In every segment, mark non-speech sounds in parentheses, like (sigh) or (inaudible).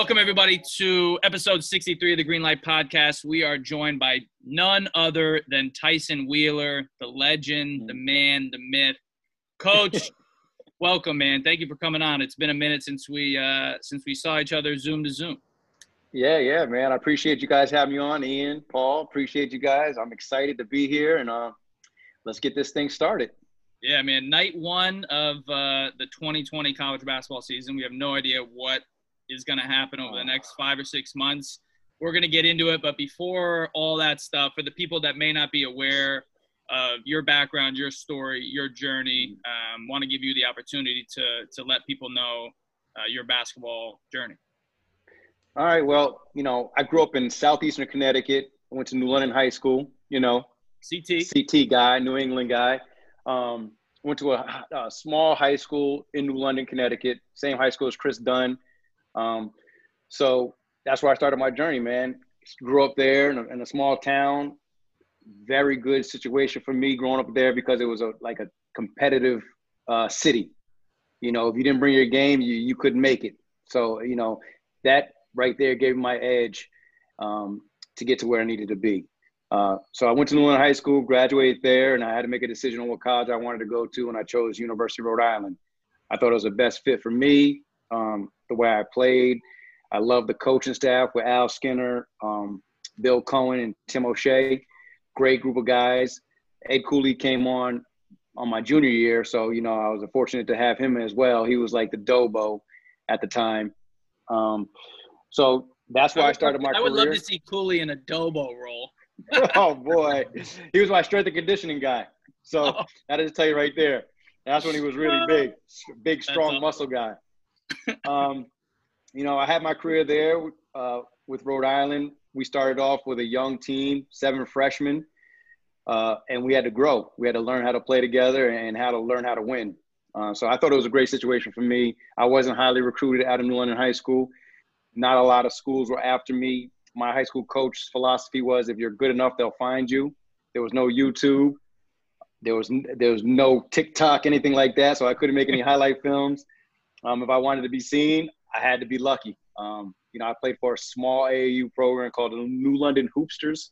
Welcome, everybody, to episode 63 of the Green Light Podcast. We are joined by none other than Tyson Wheeler, the legend, the man, the myth. Coach, (laughs) welcome, man. Thank you for coming on. It's been a minute since we uh, since we saw each other Zoom to Zoom. Yeah, yeah, man. I appreciate you guys having me on, Ian, Paul. Appreciate you guys. I'm excited to be here, and uh, let's get this thing started. Yeah, man. Night one of uh, the 2020 college basketball season. We have no idea what is going to happen over the next five or six months. We're going to get into it, but before all that stuff, for the people that may not be aware of your background, your story, your journey, um, want to give you the opportunity to to let people know uh, your basketball journey. All right. Well, you know, I grew up in southeastern Connecticut. I went to New London High School. You know, CT. CT guy, New England guy. Um, went to a, a small high school in New London, Connecticut. Same high school as Kris Dunn. Um, so that's where I started my journey, man. Grew up there in a, in a small town. Very good situation for me growing up there because it was a like a competitive uh, city. You know, if you didn't bring your game, you you couldn't make it. So you know that right there gave my edge um, to get to where I needed to be. Uh, so I went to New England High School, graduated there, and I had to make a decision on what college I wanted to go to, and I chose University of Rhode Island. I thought it was the best fit for me, um, the way I played. I love the coaching staff with Al Skinner, um, Bill Coen, and Tim O'Shea. Great group of guys. Ed Cooley came on on my junior year, so you know I was fortunate to have him as well. He was like the Dobo at the time. Um, so that's why I, started my I would career. love to see Cooley in a Dobo role. (laughs) oh boy, he was my strength and conditioning guy. So Oh. that is tell you right there. That's when he was really (laughs) big, big, strong awesome. muscle guy. Um, you know, I had my career there uh, with Rhode Island. We started off with a young team, seven freshmen, uh, and we had to grow. We had to learn how to play together and how to learn how to win. Uh, so I thought it was a great situation for me. I wasn't highly recruited out of New London High School. Not a lot of schools were after me. My high school coach's philosophy was if you're good enough, they'll find you. There was no YouTube. There was there was no TikTok, anything like that. So I couldn't make any highlight films. Um, if I wanted to be seen, I had to be lucky. Um, you know, I played for a small AAU program called the New London Hoopsters.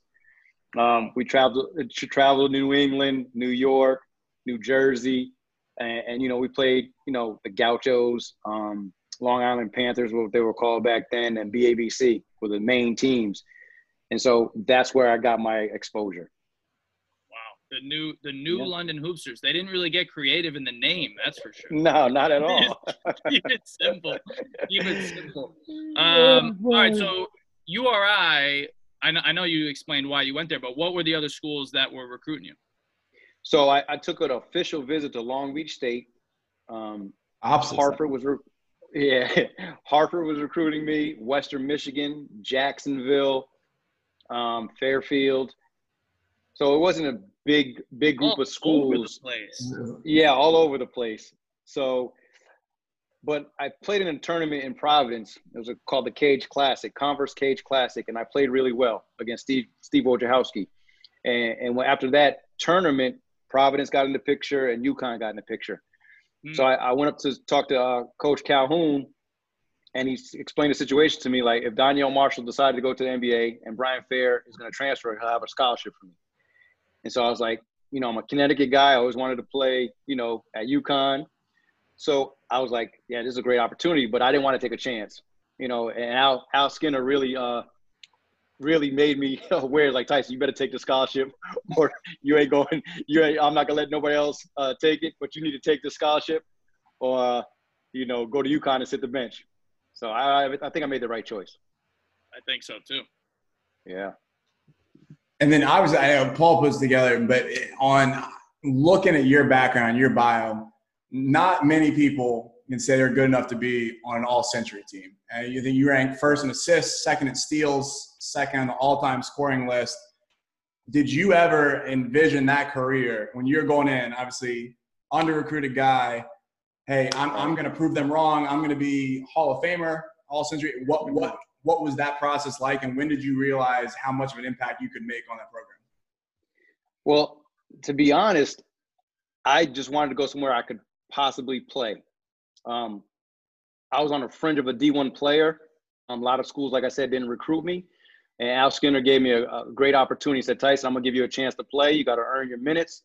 Um, we traveled traveled New England, New York, New Jersey, and, and you know we played you know the Gauchos, um, Long Island Panthers, what they were called back then, and BABC were the main teams, and so that's where I got my exposure. Wow, the new the new Yeah. London Hoopsters. They didn't really get creative in the name, that's for sure. No, not at (laughs) all. Keep it simple. Keep it simple. (laughs) Um, all right, so URI. I know, I know you explained why you went there, but what were the other schools that were recruiting you? So I, I took an official visit to Long Beach State. Um, Opposite. Hartford was, re- yeah, (laughs) Hartford was recruiting me. Western Michigan, Jacksonville, um, Fairfield. So it wasn't a big, big group All of over the schools. place. Yeah, all over the place. So, but I played in a tournament in Providence. It was a, called the Cage Classic, Converse Cage Classic, and I played really well against Steve Steve Wojciechowski. And, and when, after that tournament, Providence got in the picture and UConn got in the picture. So I, I went up to talk to uh, Coach Calhoun, and he explained the situation to me. Like, if Donyell Marshall decided to go to the NBA and Brian Fair is going to transfer, he'll have a scholarship for me. And so I was like, you know, I'm a Connecticut guy. I always wanted to play, you know, at UConn. So I was like, yeah, this is a great opportunity, but I didn't want to take a chance, you know. And Al, Al Skinner really, uh, really made me (laughs) aware, like Tyson, you better take the scholarship, (laughs) or you ain't going. You ain't. I'm not gonna let nobody else uh, take it, but you need to take the scholarship, or uh, you know, go to UConn and sit the bench. So I, I think I made the right choice. I think so too. Yeah. And then obviously, I know Paul puts together, but on looking at your background, your bio, not many people can say they're good enough to be on an all-century team. And you think you rank first in assists, second in steals, second on the all-time scoring list. Did you ever envision that career when you're going in, obviously under-recruited guy? Hey, I'm, I'm going to prove them wrong. I'm going to be Hall of Famer, all-century. What what what was that process like, and when did you realize how much of an impact you could make on that program? Well, to be honest, I just wanted to go somewhere I could possibly play. Um, I was on the fringe of a D1 player. Um, a lot of schools, like I said, didn't recruit me. And Al Skinner gave me a, a great opportunity. He said, Tyson, I'm going to give you a chance to play. You got to earn your minutes.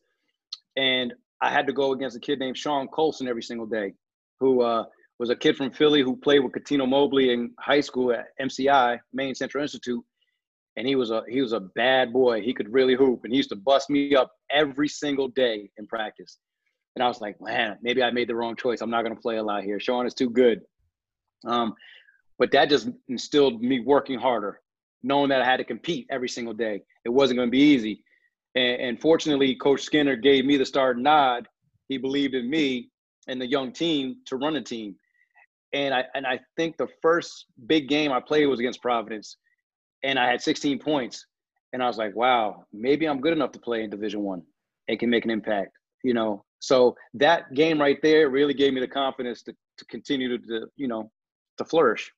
And I had to go against a kid named Sean Colson every single day, who uh, was a kid from Philly who played with Cuttino Mobley in high school at MCI, Maine Central Institute. And he was a he was a bad boy. He could really hoop, and he used to bust me up every single day in practice. And I was like, man, maybe I made the wrong choice. I'm not going to play a lot here. Sean is too good. Um, but that just instilled me working harder, knowing that I had to compete every single day. It wasn't going to be easy. And, and fortunately, Coach Skinner gave me the start nod. He believed in me and the young team to run a team. And I and I think the first big game I played was against Providence, and I had 16 points. And I was like, wow, maybe I'm good enough to play in Division One and can make an impact. You know, so that game right there really gave me the confidence to, to continue to, to you know to flourish.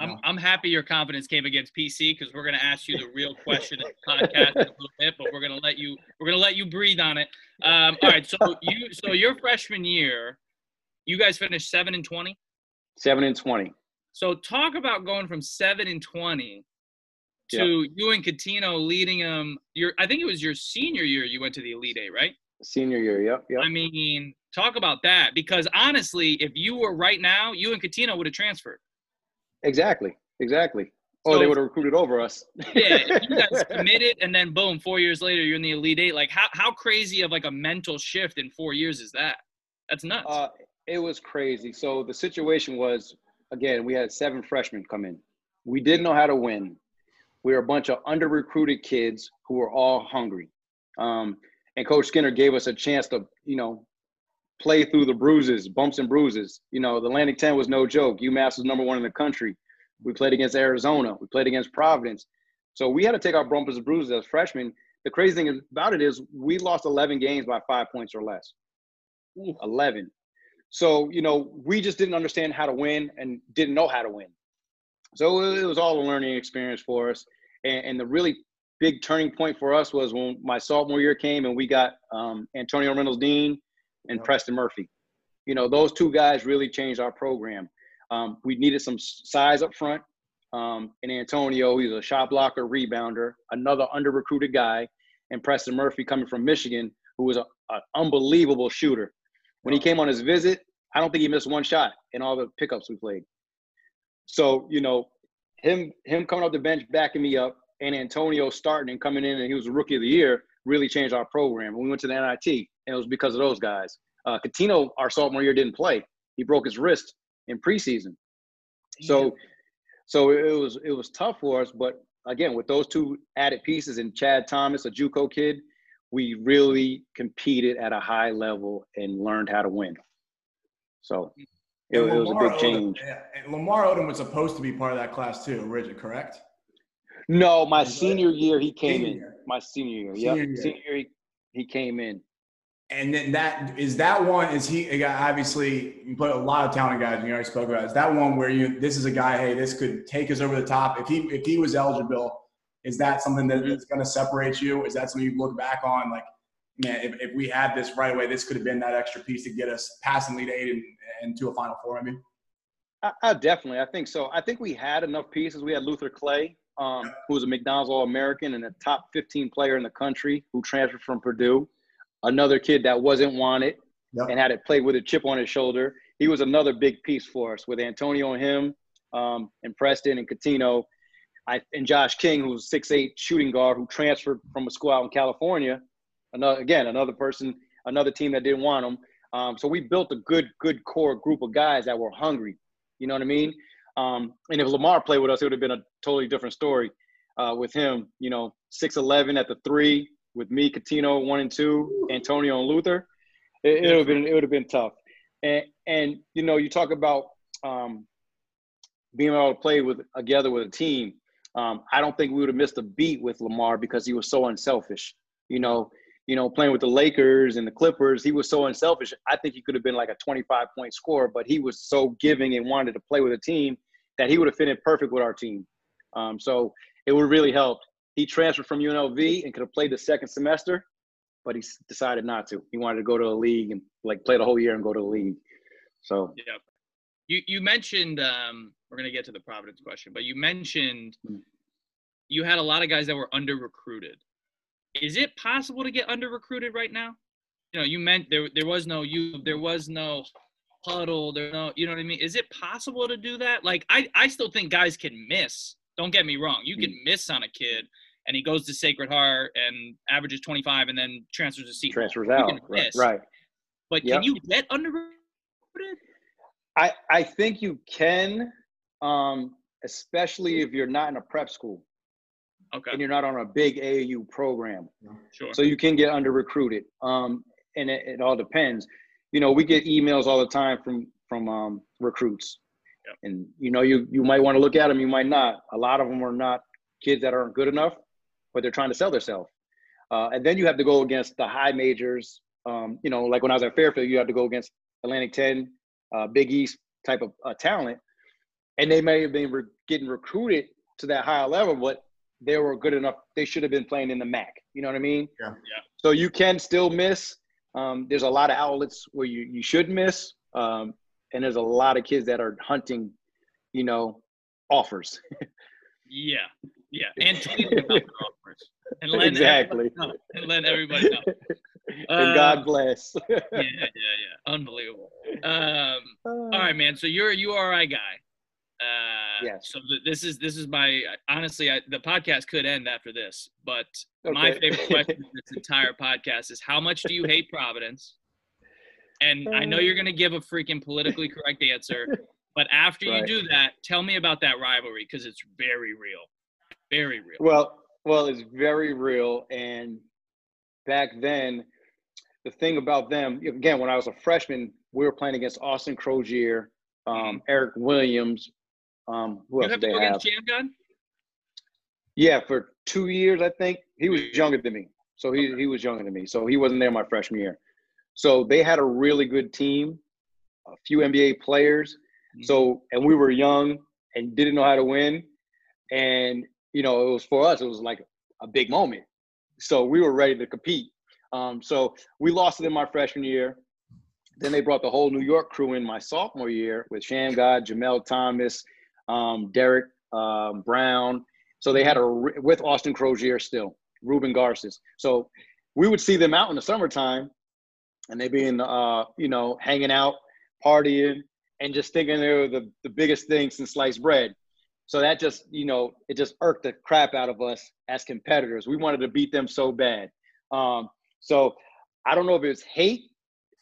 I'm, I'm happy your confidence came against PC because we're going to ask you the real question in the podcast in a little bit, but we're going to let you we're going to let you breathe on it. Um, all right, so you so your freshman year, you guys finished seven and twenty. Seven and twenty. So talk about going from seven and twenty to yep. you and Cuttino leading them. Your I think it was your senior year you went to the Elite Eight, right? Senior year, yep, yep. I mean, talk about that because honestly, if you were right now, you and Cuttino would have transferred. Exactly, exactly. Oh, they would have recruited over us. yeah, you (laughs) guys committed, and then boom, four years later, you're in the Elite Eight. Like, how how crazy of like a mental shift in four years is that? That's nuts. Uh, it was crazy. So the situation was, again, we had seven freshmen come in. We didn't know how to win. We were a bunch of under recruited kids who were all hungry. Um, and Coach Skinner gave us a chance to, you know, play through the bruises, bumps and bruises. You know, the Atlantic 10 was no joke. UMass was number one in the country. We played against Arizona. We played against Providence. So we had to take our bumpers and bruises as freshmen. The crazy thing about it is we lost 11 games by five points or less. Ooh. 11. So, you know, we just didn't understand how to win and didn't know how to win. So it was all a learning experience for us. And, and the really big turning point for us was when my sophomore year came and we got um, Antonio Reynolds Dean and yep. Preston Murphy. You know, those two guys really changed our program. Um, we needed some size up front. Um, and Antonio, he's a shot blocker, rebounder, another under recruited guy, and Preston Murphy coming from Michigan, who was an unbelievable shooter. When he came on his visit, I don't think he missed one shot in all the pickups we played. So, you know, him him coming off the bench, backing me up, and Antonio starting and coming in, and he was a rookie of the year, really changed our program. When we went to the NIT, and it was because of those guys. Uh, Cuttino, our sophomore year, didn't play. He broke his wrist in preseason. So, so it was it was tough for us. But again, with those two added pieces and Chad Thomas, a JUCO kid, we really competed at a high level and learned how to win. So it, it was a big change. Odom, Lamar Odom was supposed to be part of that class too, Rigid, correct? No, my senior year he came senior in. My senior year, yeah. Senior, senior year he, he came in. And then that is that one is he got obviously you put a lot of talented guys you already spoke about. Is that one where you this is a guy, hey, this could take us over the top. If he if he was eligible, is that something that is going to separate you? Is that something you look back on like, man, if, if we had this right away, this could have been that extra piece to get us past Elite Eight and, and to a final four, I mean? I, I definitely, I think so. I think we had enough pieces. We had Luther Clay, um, who was a McDonald's All American and a top 15 player in the country who transferred from Purdue. Another kid that wasn't wanted and had to play with a chip on his shoulder. He was another big piece for us with Antonio and him um, and Preston and Cuttino. I, and Josh King, who's six eight shooting guard who transferred from a school out in California. Another again, another person, another team that didn't want him. Um, so we built a good, good core group of guys that were hungry. You know what I mean? Um, and if Lamar played with us, it would have been a totally different story. Uh, with him, you know, six eleven at the three, with me, Cuttino one and two, Antonio and Luther, it, it would have been it would have been tough. And and you know, you talk about um, being able to play with together with a team. Um, I don't think we would have missed a beat with Lamar because he was so unselfish. You know, you know, playing with the Lakers and the Clippers, he was so unselfish. I think he could have been like a 25 point scorer, but he was so giving and wanted to play with a team that he would have fit in perfect with our team. Um, so it would really helped. He transferred from UNLV and could have played the second semester, but he decided not to. He wanted to go to a league and like play the whole year and go to the league. So yeah, you you mentioned um, we're gonna get to the Providence question, but you mentioned Mm. you had a lot of guys that were under recruited. Is it possible to get under recruited right now? You know, you meant there there was no you there was no huddle there no you know what I mean? Is it possible to do that? Like I I still think guys can miss. Don't get me wrong. You can miss on a kid and he goes to Sacred Heart and averages 25 and then transfers to Seton. Hall. transfers out. Right. miss. right. But Yep. can you get under recruited? I, I think you can, um, especially if you're not in a prep school Okay, and you're not on a big AAU program. sure. So you can get under recruited. Um, and it, it all depends. You know, we get emails all the time from from um, recruits, Yep. and you know, you you might want to look at them, you might not. A lot of them are not kids that aren't good enough, but they're trying to sell themselves. Uh, and then you have to go against the high majors. Um, you know, like when I was at Fairfield, you had to go against Atlantic 10, uh, Big East type of uh, talent, and they may have been re- getting recruited to that higher level, but they were good enough. They should have been playing in the MAC. You know what I mean? Yeah. Yeah. So you can still miss. Um, there's a lot of outlets where you you should miss, um, and there's a lot of kids that are hunting, you know, offers. Yeah, yeah, (laughs) and tweeting about their offers and letting Exactly. everybody know, and letting everybody know. (laughs) and Uh, God bless. (laughs) Yeah, yeah, yeah, unbelievable. Um, all right, man. So you're a URI guy. Uh, Yes. So th- this is this is my honestly, I, the podcast could end after this, but my favorite question of this entire podcast is how much do you hate Providence? And I know you're gonna give a freaking politically correct answer, but after you do that, tell me about that rivalry because it's very real, very real. Well, well, it's very real. And back then, the thing about them, again, when I was a freshman, we were playing against Austin Croshere, um, Eric Williams. Um, who you else have they have? against Shammgod? Yeah, for two years, I think he was younger than me. So he he was younger than me. So he wasn't there my freshman year. So they had a really good team, a few NBA players. So and we were young and didn't know how to win, and you know it was for us. It was like a big moment. So we were ready to compete. Um, so we lost it in my freshman year. Then they brought the whole New York crew in my sophomore year with Shammgod, Jamel Thomas, um, Derek um, Brown. So they had a with Austin Croshere still, Ruben Garces. So we would see them out in the summertime, and they being uh, you know hanging out, partying, and just thinking they were the, the biggest thing since sliced bread. So that just you know it just irked the crap out of us as competitors. We wanted to beat them so bad. Um, so I don't know if it's hate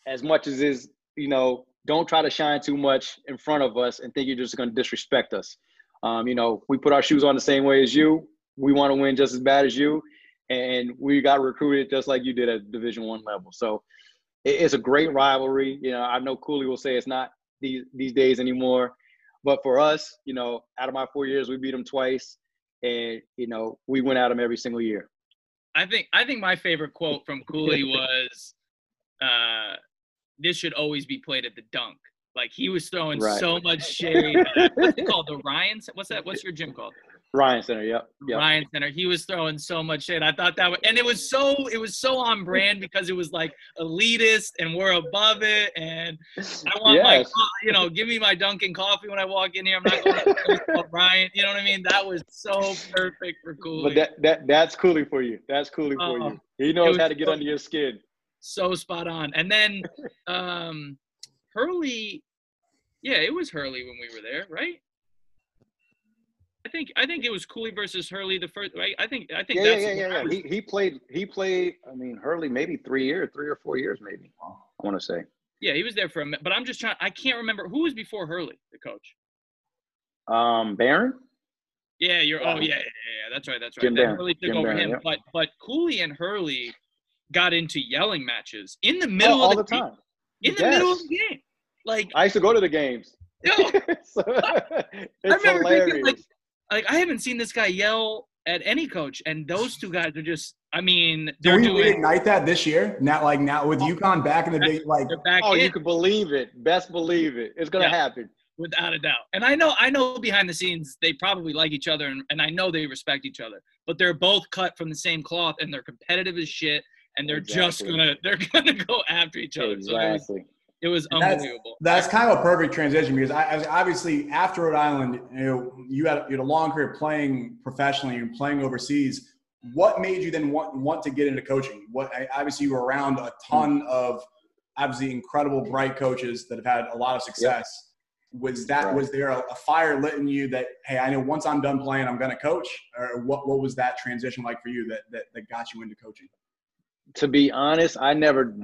as much as is you know don't try to shine too much in front of us and think you're just going to disrespect us. Um, you know, we put our shoes on the same way as you. We want to win just as bad as you, and we got recruited just like you did at Division One level. So it's a great rivalry. You know, I know Cooley will say it's not these these days anymore, but for us, you know, out of my four years, we beat them twice, and you know, we went at them every single year. I think I think my favorite quote from Cooley (laughs) was, uh, "This should always be played at the dunk." Like he was throwing Right. so much shade. What's it (laughs) called? The Ryan? What's that? What's your gym called? Ryan Center, yep, yep. Ryan Center. He was throwing so much shade. I thought that, was, and it was so it was so on brand because it was like elitist, and we're above it. And I want my, Yes. co- you know, give me my Dunkin' coffee when I walk in here. I'm not going to Ryan. You know what I mean? That was so perfect for Cooley. But that, that that's Cooley for you. That's Cooley for Oh, you. He knows how to get so- under your skin. So spot on. And then um Hurley, yeah, it was Hurley when we were there, right? I think I think it was Cooley versus Hurley the first. Right? I think I think Yeah, yeah, that's yeah, yeah, yeah. was- He he played he played. I mean, Hurley maybe three years, three or four years, maybe. I want to say. yeah, he was there for a minute. But I'm just trying. I can't remember who was before Hurley, the coach. Um, Baron. Yeah, you're. Oh Uh, yeah, yeah, yeah. That's right. That's right. Jim Baron, Hurley took Jim over Baron, him. yep. But but Cooley and Hurley got into yelling matches in the Oh, middle all of the the, game. time. In the middle of the game. Like I used to go to the games. yo, (laughs) So, (laughs) I it's remember hilarious. thinking like, like I haven't seen this guy yell at any coach, and those two guys are just. I mean, they're Can we doing. reignite that this year? Now, like now with oh. UConn back in the day, like back oh, in you can believe it. Best believe it. It's gonna Yeah. happen. without a doubt. And I know, I know behind the scenes they probably like each other, and, and I know they respect each other. But they're both cut from the same cloth, and they're competitive as shit, and they're just gonna (laughs) they're gonna go after each other. So it was, Exactly. it was That's- unbelievable. That's kind of a perfect transition because I, I obviously after Rhode Island, you know, you had, you had a long career playing professionally and playing overseas. What made you then want want to get into coaching? What I- obviously you were around a ton of obviously incredible bright coaches that have had a lot of success. Was that Right. was there a, a fire lit in you that hey I know once I'm done playing I'm going to coach or what what was that transition like for you that that, that got you into coaching? To be honest, I never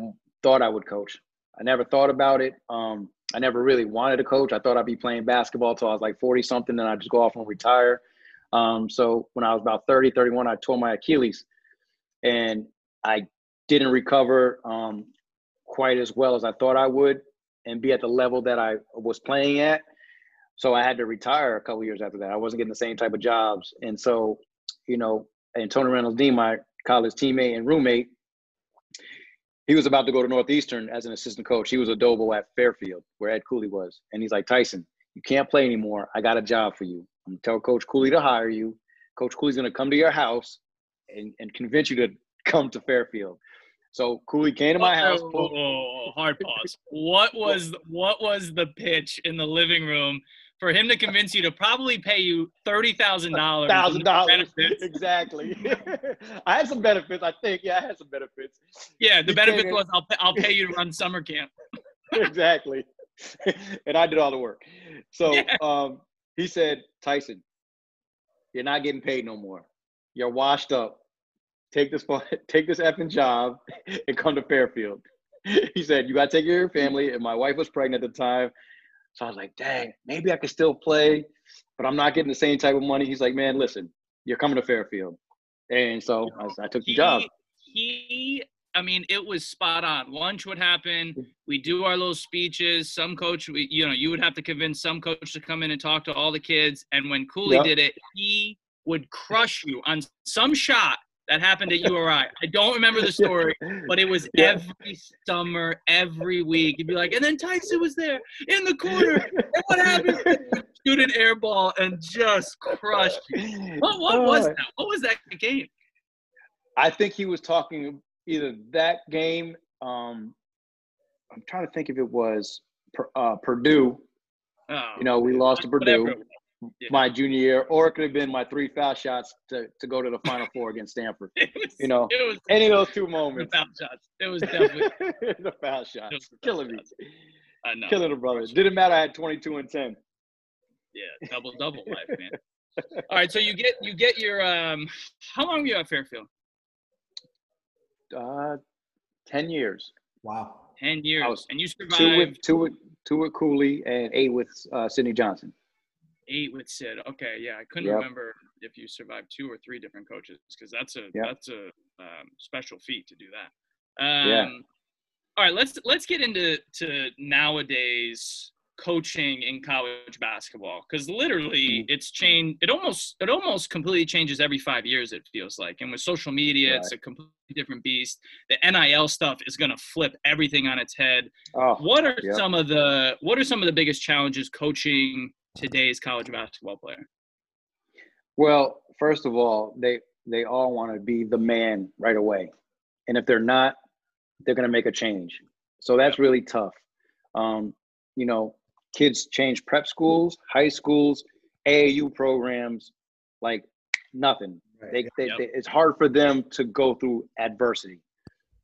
thought I would coach. I never thought about it. Um, I never really wanted to coach. I thought I'd be playing basketball till I was like 40 something, and I'd just go off and retire. Um, so when I was about 30, 31, I tore my Achilles and I didn't recover um, quite as well as I thought I would and be at the level that I was playing at. So I had to retire a couple years after that. I wasn't getting the same type of jobs. And so, you know, and Tony Reynolds Dean, my college teammate and roommate, he was about to go to Northeastern as an assistant coach. He was a Dobo at Fairfield, where Ed Cooley was. And he's like, Tyson, you can't play anymore. I got a job for you. I'm gonna tell Coach Cooley to hire you. Coach Cooley's gonna come to your house and, and convince you to (laughs) come to Fairfield. So Cooley came to my oh, house. Oh, oh, oh, hard pause. What was what was the pitch in the living room for him to convince you to probably pay you thirty thousand dollars? thousand dollars (laughs) exactly. (laughs) I had some benefits, I think. Yeah, I had some benefits. Yeah, the He benefit was I'll pay, I'll pay you to run summer camp. (laughs) exactly. and I did all the work. So Yeah. um, he said, Tyson, you're not getting paid no more. You're washed up. Take this take this effing job and come to Fairfield. He said, You gotta take care of your family. And my wife was pregnant at the time. So I was like, dang, maybe I could still play, but I'm not getting the same type of money. He's like, Man, listen, you're coming to Fairfield. And so I, I took the job. He, I mean, it was spot on. Lunch would happen. We do our little speeches. Some coach, we, you know, you would have to convince some coach to come in and talk to all the kids. And when Cooley Yep. did it, he would crush you on some shot that happened at URI. I don't remember the story, (laughs) but it was Yeah. every summer, every week. You'd be like, and then Tyson was there in the corner. (laughs) And what happened? Shoot an air ball and just crushed you. What, what was Uh, that? What was that game? I think he was talking either that game. Um, I'm trying to think if it was uh, Purdue. Oh, You know, we lost to Purdue was. Yeah. my junior year, or it could have been my three foul shots to, to go to the Final Four against Stanford. (laughs) It was, You know, it was Any of those two the moments. foul shots. It was definitely (laughs) the foul it shots. the foul Killing me. shots. I know. Killing the brothers. Didn't matter. I had 22 and 10. Yeah, double (laughs) double life, man. All right, so you get you get your um. How long were you at Fairfield? Uh, 10 years. Wow. Ten years, and you survived Two with, two with, two with Cooley and eight with uh, Sydney Johnson. Eight with Syd. Okay, yeah, I couldn't Yep. remember if you survived two or three different coaches because that's a Yep. that's a um, special feat to do that. Um, Yeah. All right, let's let's get into to nowadays coaching in college basketball because literally Mm-hmm. it's changed. It almost it almost completely changes every five years. It feels like, and with social media, it's a completely different beast. The NIL stuff is going to flip everything on its head. Oh, What are Yep. some of the what are some of the biggest challenges coaching today's college basketball player? Well, first of all, they they all want to be the man right away, and if they're not, they're going to make a change. So that's really tough. Um, you know, kids change prep schools, high schools, AAU programs, like nothing. They, they, Yep. they, it's hard for them to go through adversity.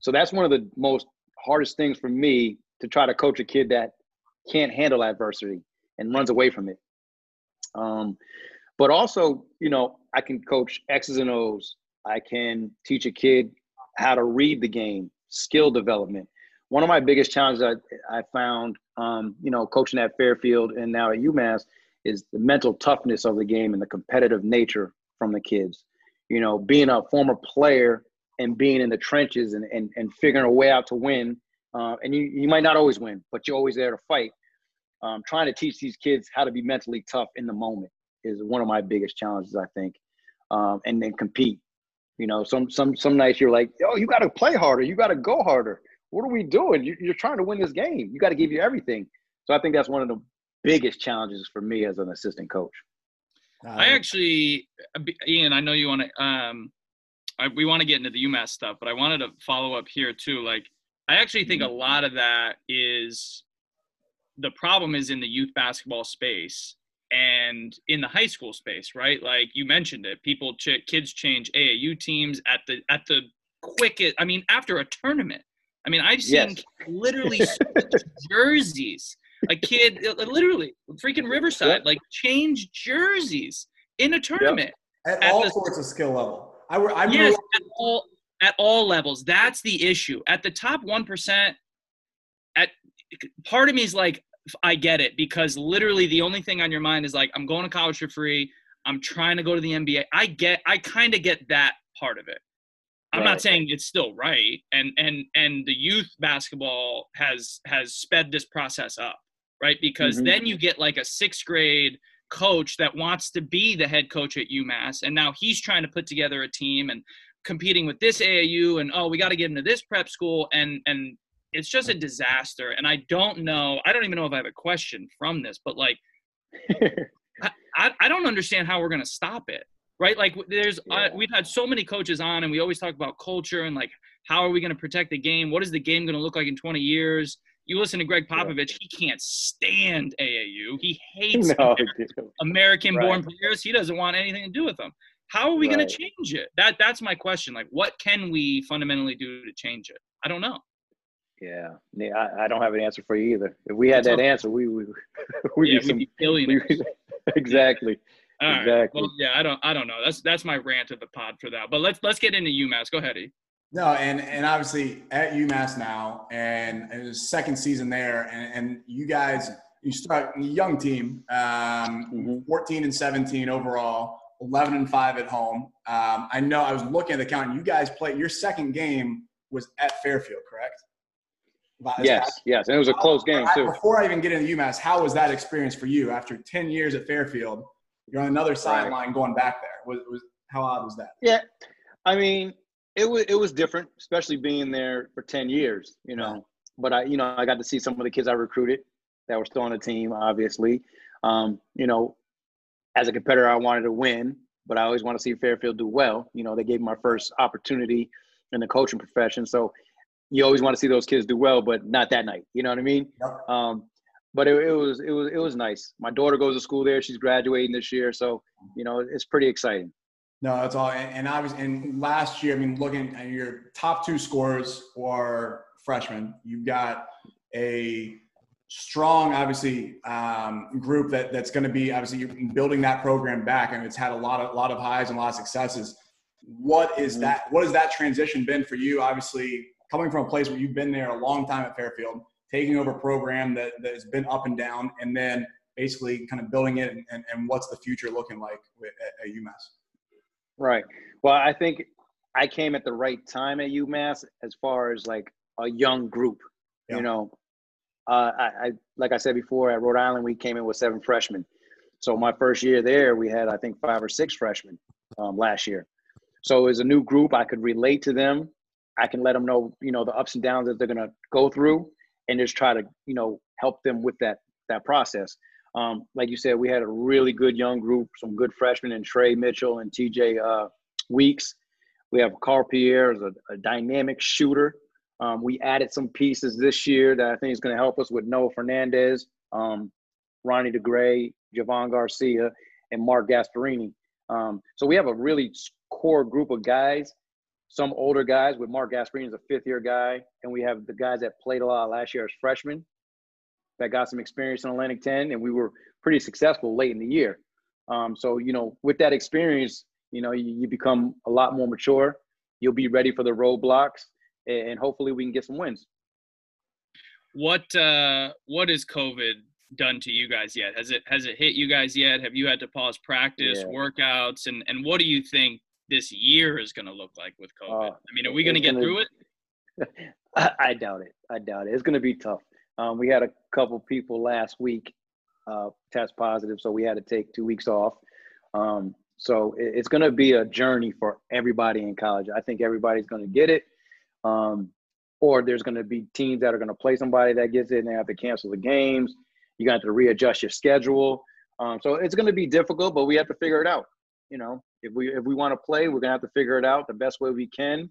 So that's one of the most hardest things for me to try to coach a kid that can't handle adversity and runs away from it. Um, but also, you know, I can coach X's and O's. I can teach a kid how to read the game, skill development. One of my biggest challenges I, I found, um, you know, coaching at Fairfield and now at UMass is the mental toughness of the game and the competitive nature from the kids. You know, being a former player and being in the trenches and, and, and figuring a way out to win. Uh, and you, you might not always win, but you're always there to fight. Um, trying to teach these kids how to be mentally tough in the moment is one of my biggest challenges, I think, um, and then compete. You know, some some some nights you're like, oh, you got to play harder, you got to go harder. What are we doing? You, you're trying to win this game. You got to give you everything. So I think that's one of the biggest challenges for me as an assistant coach. I actually, uh, Ian, I know you want to. Um, I, we want to get into the UMass stuff, but I wanted to follow up here too. Like, I actually think a Mm-hmm. lot of that is the problem is in the youth basketball space and in the high school space, right? Like you mentioned it, people, ch- kids change AAU teams at the at the quickest. I mean, after a tournament. I mean, I've seen Yes. literally (laughs) switch jerseys. A kid, uh, literally, freaking Riverside, like change jerseys in a tournament. at, at all the- sorts of skill level. I, were- I grew Yes, up- at all at all levels. That's the issue. At the top one percent, at part of me is like, I get it because literally the only thing on your mind is like, I'm going to college for free. I'm trying to go to the NBA. I get, I kind of get that part of it. I'm not saying it's still right, and and and the youth basketball has has sped this process up, right? Because Mhm. then you get like a sixth grade coach that wants to be the head coach at UMass, and now he's trying to put together a team and competing with this AAU, and oh, we got to get into this prep school, and and it's just a disaster. And I don't know, I don't even know if I have a question from this, but like (laughs) I, I don't understand how we're going to stop it right? Like there's uh, we've had so many coaches on and we always talk about culture and like how are we going to protect the game? What is the game going to look like in 20 years? You listen to greg Yeah. popovich he can't stand aau he hates (laughs) no, american born Right. players. He doesn't want anything to do with them how are we going to change it? That that's my question. Like what can we fundamentally do to change it? I don't know Yeah, Nee, I, I don't have an answer for you either. If we had That's that answer, we we (laughs) we'd yeah be we'd some, be billionaires we, (laughs) exactly. All right. exactly. Well, yeah, I don't, I don't know. That's that's my rant of the pod for that. But let's let's get into UMass. Go ahead, E. No, and and obviously at UMass now, and it was second season there, and, and you guys you start a young team, um, Mhm. 14 and 17 overall, 11 and five at home. Um, I know I was looking at the count. You guys played your second game was at Fairfield, correct? Yes, yes, and it was a close game too. Before I even get into UMass, how was that experience for you after 10 years at Fairfield? You're on another sideline going back there. Was, was how odd was that? Yeah, I mean, it was it was different, especially being there for ten years. You know, but I, you know, I got to see some of the kids I recruited that were still on the team. Obviously, um, you know, as a competitor, I wanted to win, but I always want to see Fairfield do well. You know, they gave me my first opportunity in the coaching profession, so you always want to see those kids do well, but not that night. You know what I mean? Yep. Um, but it, it was it was it was nice. My daughter goes to school there; she's graduating this year, so you know, it's pretty exciting. No, that's all. And, and I was in last year. I mean, looking at your top two scorers are freshmen. You've got a strong, obviously, um, group that that's going to be obviously you're building that program back, and it's had a lot of lot of highs and a lot of successes. What is Mhm. that? What has that transition been for you? Obviously, coming from a place where you've been there a long time at Fairfield, taking over a program that, that has been up and down, and then basically kind of building it, and, and, and what's the future looking like with, at, at UMass? Right. Well, I think I came at the right time at UMass as far as like a young group. Yeah. You know, uh, I, I like I said before at Rhode Island, we came in with seven freshmen. So my first year there, we had I think five or six freshmen um, last year. So as a new group, I could relate to them. I can let them know, you know, the ups and downs that they're gonna go through, and just try to, you know, help them with that that process. Um, like you said, we had a really good young group, some good freshmen, and Tre Mitchell and TJ uh, Weeks. We have Carl Pierre as a, a dynamic shooter. Um, we added some pieces this year that I think is going to help us with Noah Fernandez, um, Ronnie DeGray, Javohn Garcia, and Mark Gasparini. Um, so we have a really core group of guys. Some older guys with Mark Gasparini is a fifth year guy, and we have the guys that played a lot last year as freshmen that got some experience in Atlantic 10, and we were pretty successful late in the year. Um, so, you know, with that experience, you know, you, you become a lot more mature. You'll be ready for the roadblocks, and, and hopefully we can get some wins. What uh, what has COVID done to you guys yet? Has it has it hit you guys yet? Have you had to pause practice, Yeah. workouts, and and what do you think this year is going to look like with COVID? Uh, I mean, are we going to get gonna- through it? (laughs) I, I doubt it. I doubt it. It's going to be tough. Um, we had a couple people last week uh, test positive, so we had to take two weeks off. Um, so it, it's going to be a journey for everybody in college. I think everybody's going to get it. Um, or there's going to be teams that are going to play somebody that gets it and they have to cancel the games. You got to readjust your schedule. Um, so it's going to be difficult, but we have to figure it out. You know, if we if we want to play, we're going to have to figure it out the best way we can.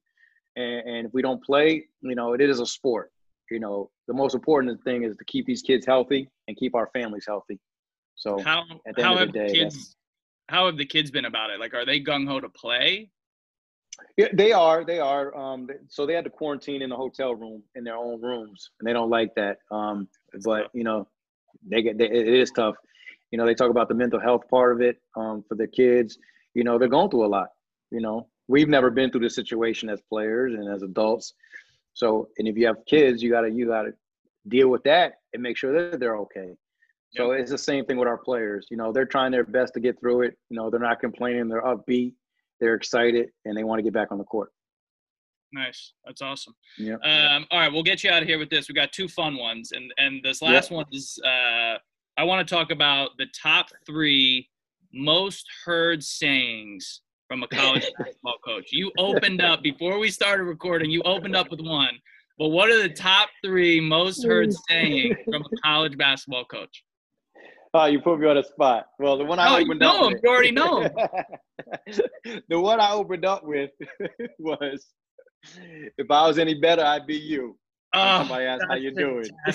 And, and if we don't play, you know, it is a sport. You know, the most important thing is to keep these kids healthy and keep our families healthy. So how how have day, kids how have the kids been about it? Like, are they gung ho to play? Yeah, they are. They are. Um, so they had to quarantine in the hotel room in their own rooms, and they don't like that. Um, but tough. you know, they get they, it is tough. You know, they talk about the mental health part of it um, for the kids. You know, they're going through a lot. You know, we've never been through this situation as players and as adults. So, and if you have kids, you gotta you gotta deal with that and make sure that they're okay. So it's the same thing with our players. You know, they're trying their best to get through it. You know, they're not complaining. They're upbeat. They're excited, and they want to get back on the court. Nice, that's awesome. Yeah. Um, all right, we'll get you out of here with this. We got two fun ones, and and this last one is uh, I want to talk about the top three most heard sayings from a college (laughs) basketball coach. You opened up before we started recording. You opened up with one, but what are the top three most heard mm. sayings (laughs) from a college basketball coach? Oh, you put me on the spot. Well, the one I No, you know up him. with, You already know him. (laughs) the one I opened up with was, "If I was any better, I'd be you." Oh, Somebody asked how that's you doing. (laughs)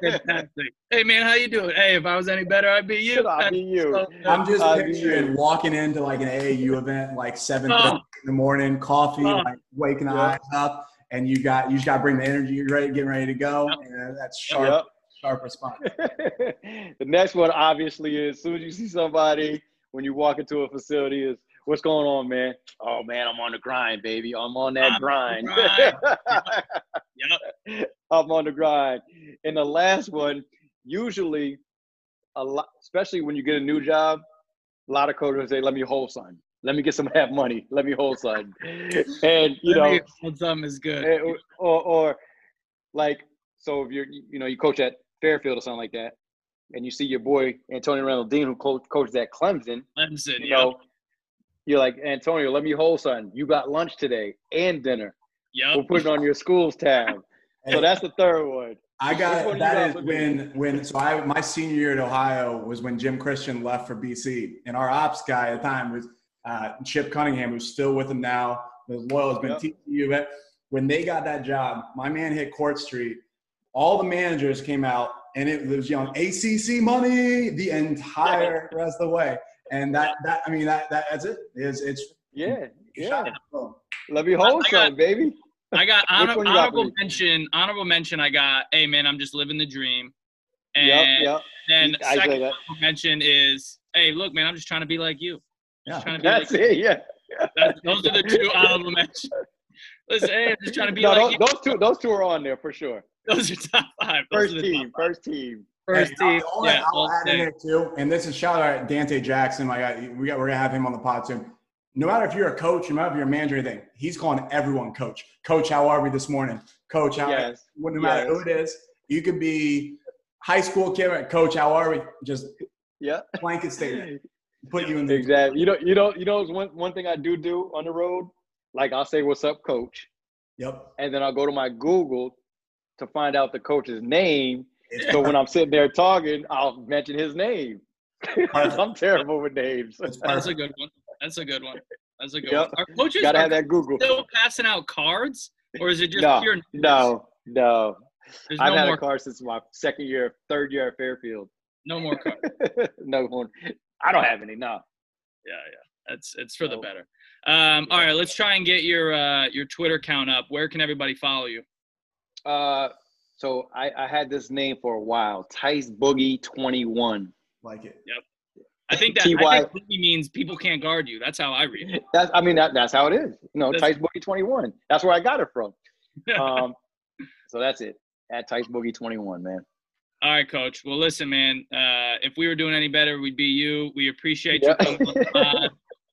fantastic. Hey man, how you doing? Hey, if I was any better, I'd be you. I'd be you. (laughs) So I'm uh, just I'd be picturing walking into like an AAU event, like seven Oh. in the morning, coffee, Oh. like waking the Yeah. eyes up, and you got you just got to bring the energy. You're ready, getting ready to go, Yep. and uh, that's sharp, Yep. sharp response. (laughs) the next one, obviously, is as soon as you see somebody when you walk into a facility, is what's going on, man? Oh man, I'm on the grind, baby. I'm on that I'm on grind. (laughs) Yep. I'm on the grind. And the last one, usually, a lot, especially when you get a new job, a lot of coaches say, "Let me hold son. Let me get some half money. Let me hold son." (laughs) And you know, hold something is good. Or, or like so if you're you know you coach at Fairfield or something like that, and you see your boy Antonio Reynolds Dean who co- coaches at Clemson, Clemson, you yep. Know, you're like Antonio, let me hold son. You got lunch today and dinner. Yeah, We'll put it on your school's tab. So that's the third one. I got one you that got is for me? when when so I my senior year at Ohio was when Jim Christian left for BC, and our ops guy at the time was uh, Chip Cunningham, who's still with him now. Was loyal, has been Yep. teaching you. But when they got that job, my man hit Court Street. All the managers came out, and it was yelling ACC money the entire (laughs) rest of the way. And that that I mean that, that that's it. Is it's Yeah, yeah. shot. Boom. Let me hold I son, baby. I got (laughs) honor, one you got for honorable me? mention. Honorable mention. I got. Hey man, I'm just living the dream. And Yep, yep. then I second that. honorable mention is, hey, look, man, I'm just trying to be like you. Yeah. To be That's like it. Yeah. That's, those are the two honorable mentions. Listen, hey, I'm just trying to be No, like those, you. those two, those two are on there for sure. Those are top five. Those First are the team, five. first team. First Hey, team. I'll, Yeah. I'll well, add in hey, there too. And this is shout out to Dante Jackson. My guy, we got we're gonna have him on the pod soon. No matter if you're a coach, no matter if you're a manager, or anything, he's calling everyone coach. Coach, how are we this morning? Coach, how Yes. well, no matter who it is, you could be high school kid, coach, how are we? Just Yeah. blanket statement. Put you in the Exactly. You know, you know, you know, it's one one thing I do do on the road. Like I'll say, "What's up, coach?" Yep. and then I'll go to my Google to find out the coach's name. It's So when I'm sitting there talking, I'll mention his name. (laughs) I'm terrible with names. That's a good one. That's a good one. That's a good Yep. one. Are coaches Gotta are have that Google. still passing out cards, or is it just No, pure? numbers? No, no. There's I've no had more. a car since my second year, third year at Fairfield. No more (laughs) cards. no one. I don't have any. No. Yeah, yeah. It's it's for the better. Um, all right, let's try and get your uh, your Twitter count up. Where can everybody follow you? Uh, so I, I had this name for a while. Tice Boogie Twenty One. like it. Yep. I think that I TY. think Boogie means people can't guard you. That's how I read it. (laughs) That's I mean that that's how it is. You know, That's- Tice Boogie Twenty One. That's where I got it from. (laughs) Um, so that's it. At Tice Boogie Twenty One, man. all right, Coach. Well, listen, man. Uh, if we were doing any better, we'd be you. We appreciate Yeah. you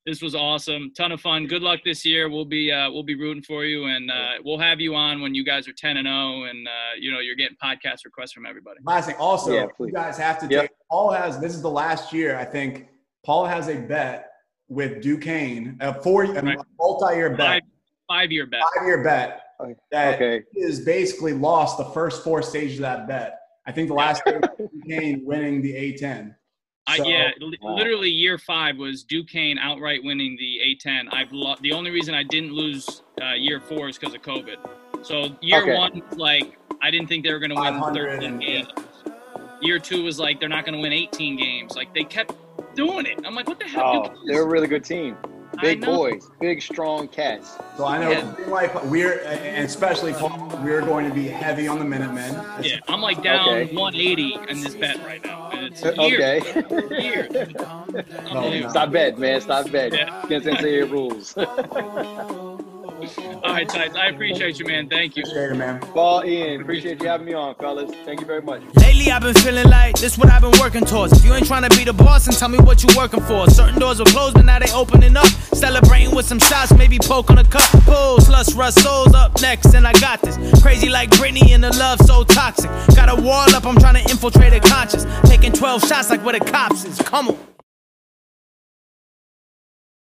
coming on the pod. This was awesome. Ton of fun. Good luck this year. We'll be uh, we'll be rooting for you, and uh, we'll have you on when you guys are ten and zero, and uh, you know you're getting podcast requests from everybody. Last thing, also, Yeah, you guys have to Yep. take. Paul has. This is the last year, I think. Paul has a bet with Duquesne, a four, a multi-year bet, Five five year bet. five-year bet Okay. that Okay. is basically lost the first four stages of that bet. I think the last (laughs) stage was Duquesne winning the A10. I, So- yeah, li- Wow. literally year five was Duquesne outright winning the A10. I've lo- the only reason I didn't lose uh, year four is because of COVID. So year Okay. one, like I didn't think they were going to win 13 and- games. Year two was like they're not going to win 18 games. Like they kept doing it. I'm like, what the hell? Oh, they're a really good team. Big boys, big strong cats. So I know, Yeah. like we're, and especially Paul, we're going to be heavy on the Minutemen. Yeah, I'm like down Okay. 180 in this bet right now. It's Okay. Unbelievable. Stop betting, man. Stop. Yeah. Against NCAA rules. (laughs) All right, Tights. I appreciate you, man. Thank you. Appreciate it, man. Paul Ian, appreciate you having me on, fellas. Thank you very much. Lately I've been feeling like this what I've been working towards. If you ain't trying to be the boss, then tell me what you working for. Certain doors were closed, but now they opening up. Celebrating with some shots, maybe poke on a cup. Pulls, lust, rust, souls up next, and I got this. Crazy like Britney and the love so toxic. Got a wall up, I'm trying to infiltrate a conscience. Taking 12 shots like where the cops is. Come on.